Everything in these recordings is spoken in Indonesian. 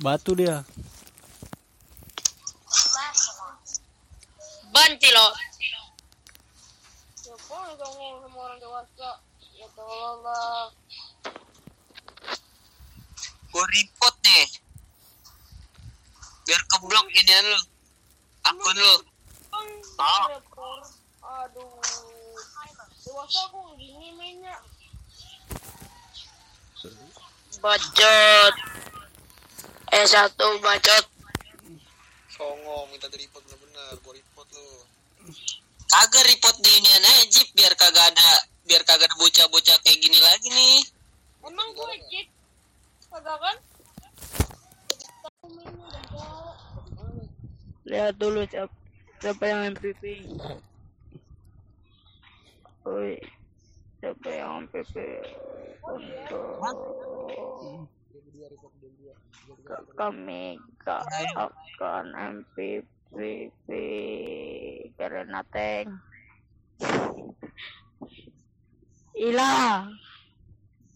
Batu dia. Banci loh. Siapa yang ngomong sama orang dewasa? Ya tolonglah. Gue report nih. Biar keblok ini lu. Akun lu. Ah. rekor. Aduh. Dewasa aku gini mainnya. Bacot. Eh satu bacot. Songong minta di report bener-bener, gua report lu. Kagak report di ini aja Jeep biar kagak ada biar kagak ada bocah-bocah kayak gini lagi nih. Emang gue cek. Kagak kan? Lihat dulu siapa, siapa yang MVP. Woi. Siapa yang MVP untuk kami gak akan MVP karena tank.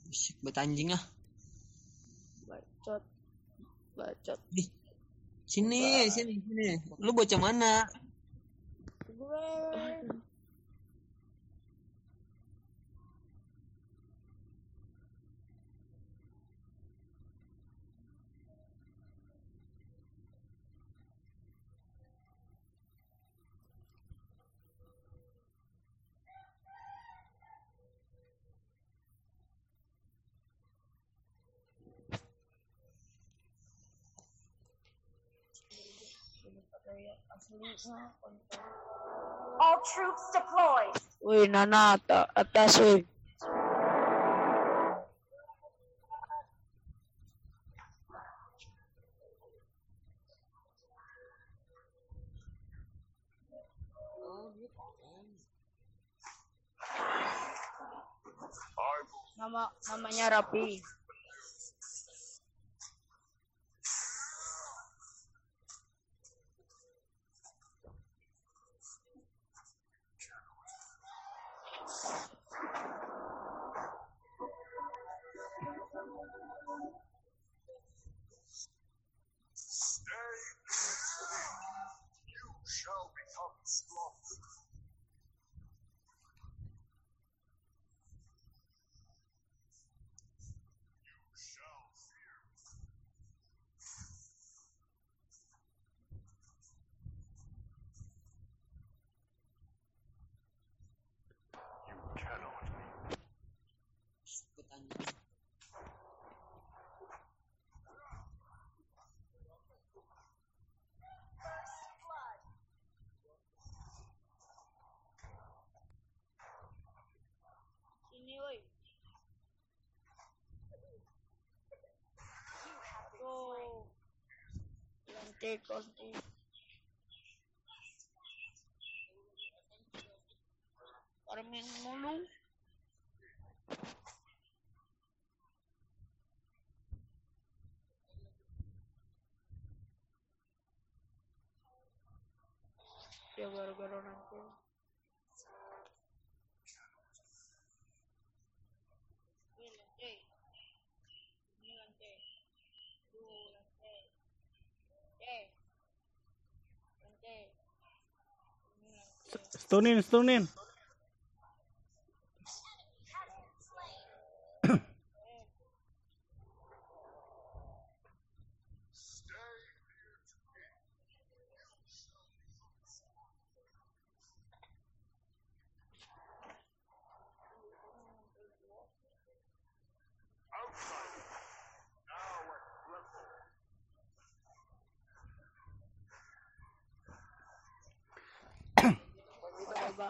Bisik bet anjing ah. Bacot. Bacot. Sini, sini, sini. Lu bocah mana? Gue. All troops deployed. Wih, Nana ata- atas wih. Eh. Nama namanya Rapi. Konti, konti. Farming mulu. Ya gara-gara nanti. Ini lantai. Ini lantai. Tuh lantai. Lantai. Lantai. Ini lantai. Stunin,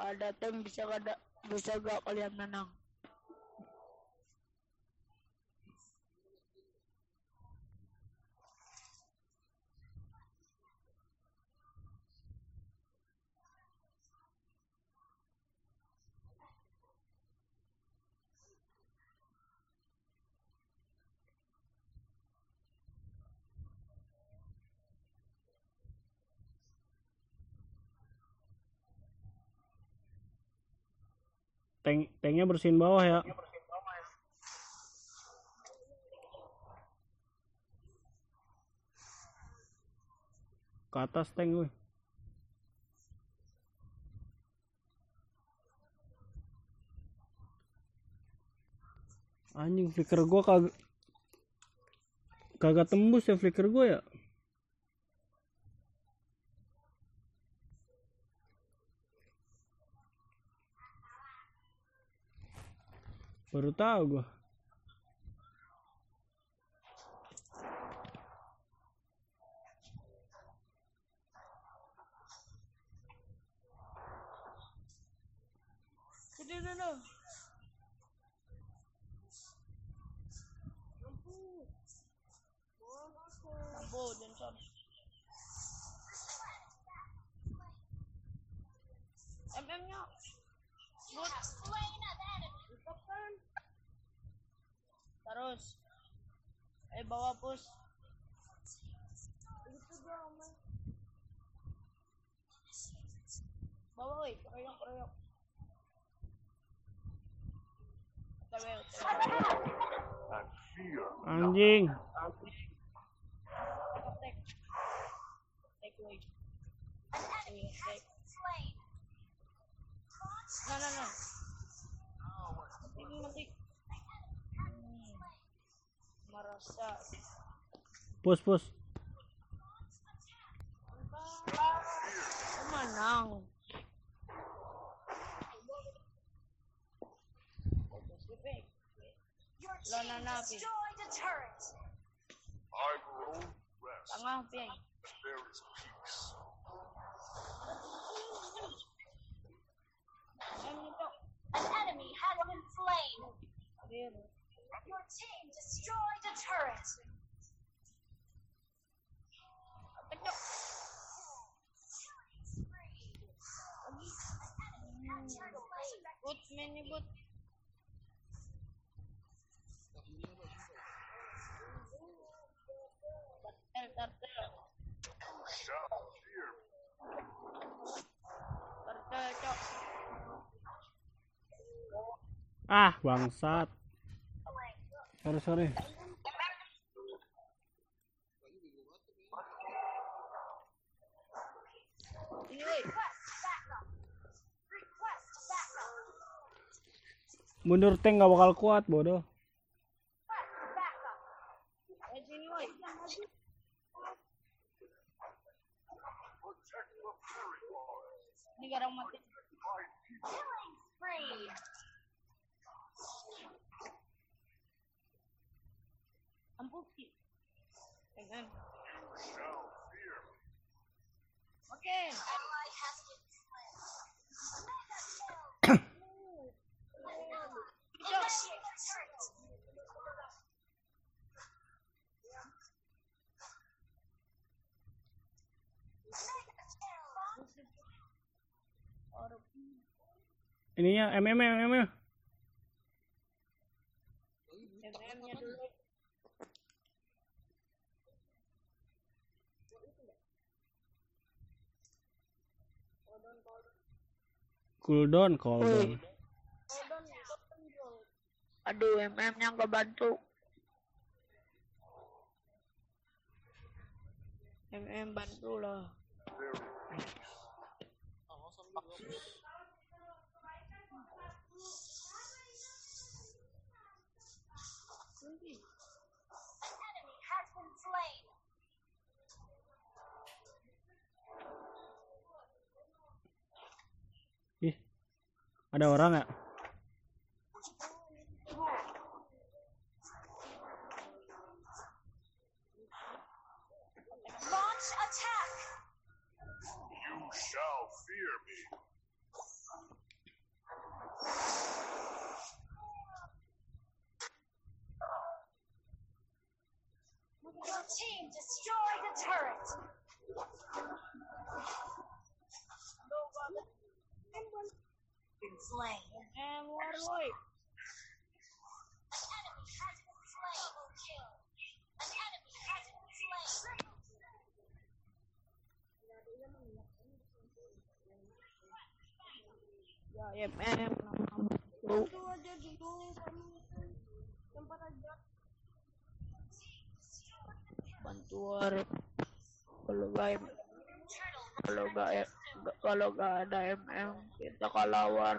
ada tank bisa ada bisa gak kalian menang. tank tanknya bersihin bawah ya. Ke atas tank gue anjing flicker gua kagak kagak tembus ya flicker gua ya. Baru tahu gua. Eh, bawa pus. Bawa, woi. Keroyok, keroyok. Keroyok, keroyok. Anjing. Tek. Tek, woi. Iya, tek. Nah, nah, nah. Metik, Push, push. Come on now. Your team no, no, no, destroyed turret. I will rest. Pangang ping. There is peace. An enemy has been slain team destroyed a turret. But no. Bot mini bot. Ah, bangsat. sorry sorry mundur tank gak bakal kuat bodoh Yeah. Ampuki. Jangan. Oke. Ally has been slain. Initiate turret. Mega kill. Ininya MM MM. Cooldown, cooldown. Aduh, MM-nya nggak bantu. MM bantu lah. Ada orang ya? Launch attack. Your team destroyed a turret. Been slain. War, woi. An enemy has been slain. Double kill. An enemy has been slain. Ya, MM. Bantu. Bantu war. Kalau baik. Kalau nggak ya, nggak- kalau nggak ada MM kita kalawar.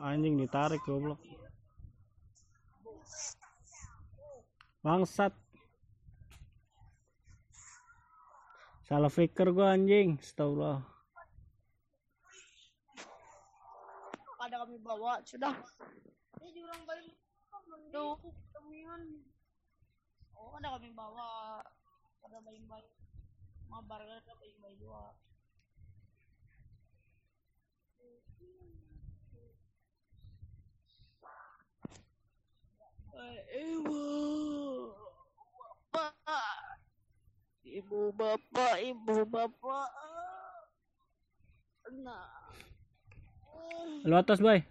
Anjing ditarik goblok. Bangsat. Salah flicker gua anjing. Astagfirullah. Ada kami bawa sudah. Ini jurang. Temuan. Oh ada kami bawa. Ada bayi-bayi. Mabar ada bayi-bayi dua. Ibu, bapak, ibu bapak, ibu bapak. Nah, Lu atas, Bay.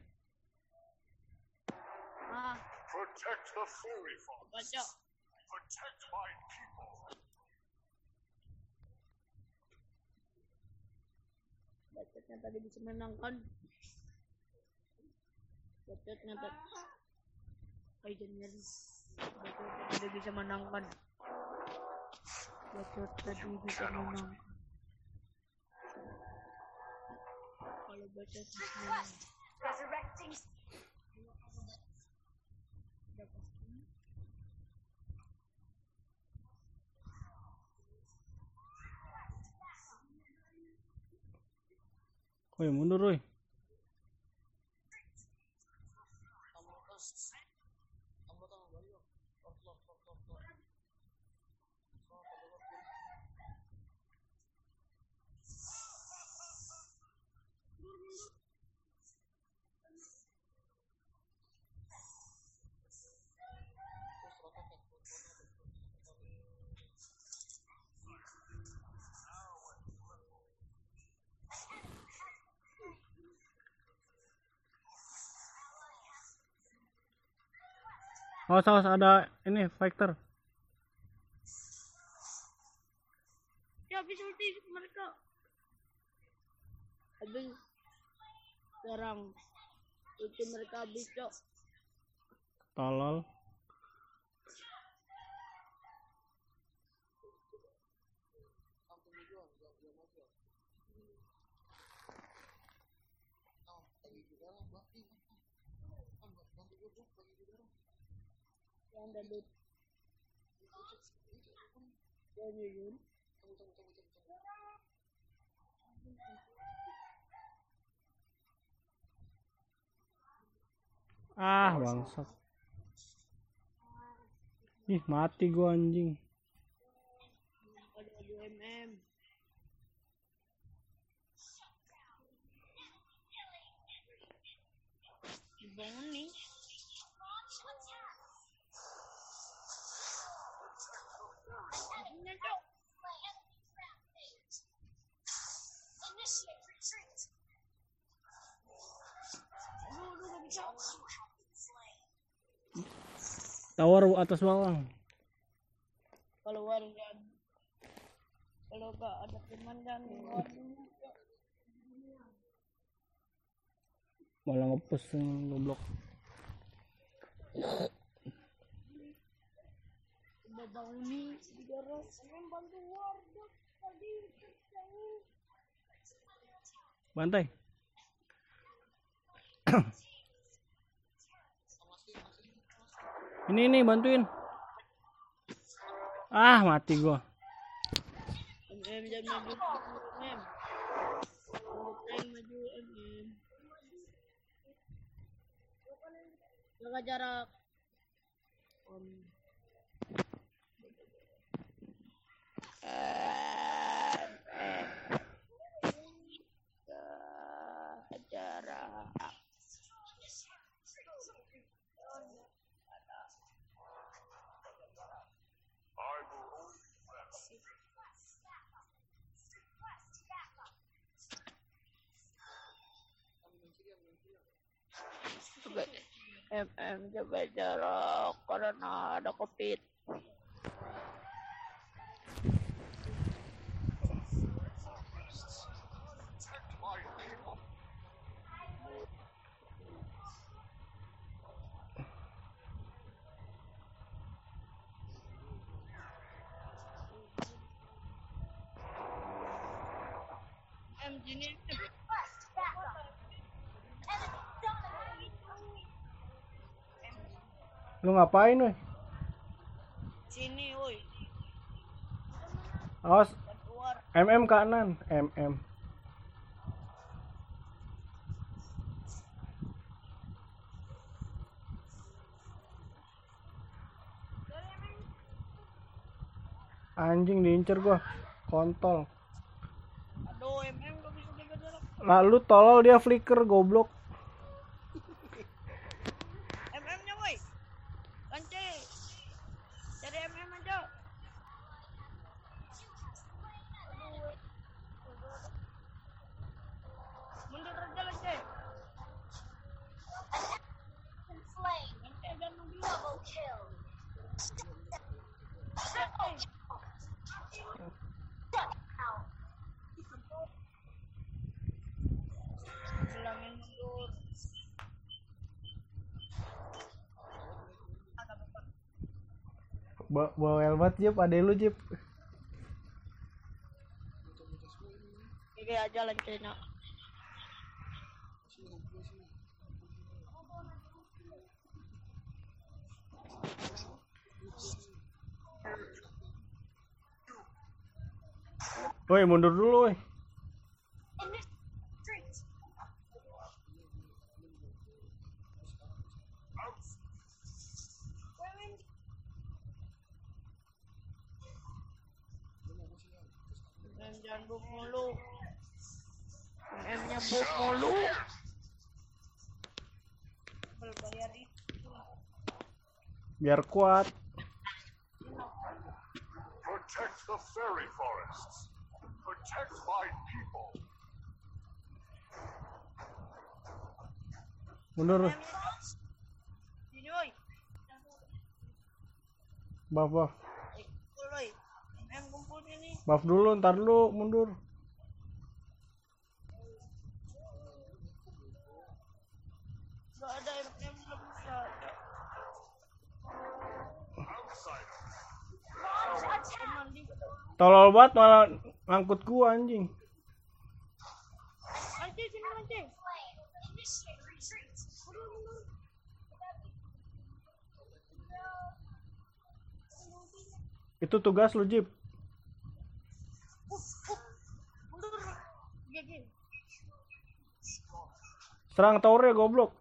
ah, Protect the furry baca. Protect my people. Bacotnya tadi bisa menangkan. Bacotnya tadi. Ay, ganyan. Bacotnya tadi bisa menangkan. Bacot tadi bisa menang. Kalau bacot bisa menang. Resurrecting Woi, mundur, woi. Awas, awas ada ini fighter. Ya, habis ulti mereka. Habis. Sekarang. Ulti mereka habis, cok. Tolol. Ah, bangsat. Ih, mati gua anjing. Ada 2. Dibangun nih. Ini, cok. my enemy's rampage. Initiate retreat. Aduh, aduh, gak bisa. You have been slain. Tower atas bawah. Keluar dan kalau gak ada keluar dulu. Malah ngepus yang goblok. Udah bangun nih di garas. Yang bantu warga tadi jauh. Bantai. ini nih bantuin. Ah, mati gua. Jaga MM jaga jarak karena ada covid. Protect my people. M sini Request backup. Enemy dominating. Lu ngapain weh? sini woi Awas MM kanan, MM. Anjing diincer gua. Kontol. aduh MM gak bisa jaga jarak Lalu tolol dia flicker goblok. MM nya woi lance cari MM aja mundur aja lance And slain. lance jangan mundur Double kill. Shut out. bilangin mundur Ba bawa helmet Jip, ada lu Jip. Ini aja nya Woi, mundur dulu woi. In this street. MM jangan buk mulu MM nya buk mulu berbayar itu Biar kuat. Protect the fairy forests. Protect my people. Mundur. Buff, buff. Buff dulu, ntar dulu mundur. Tolol banget malah ngangkut gua anjing. sini. Itu tugas lu Jip. Serang tower ya goblok.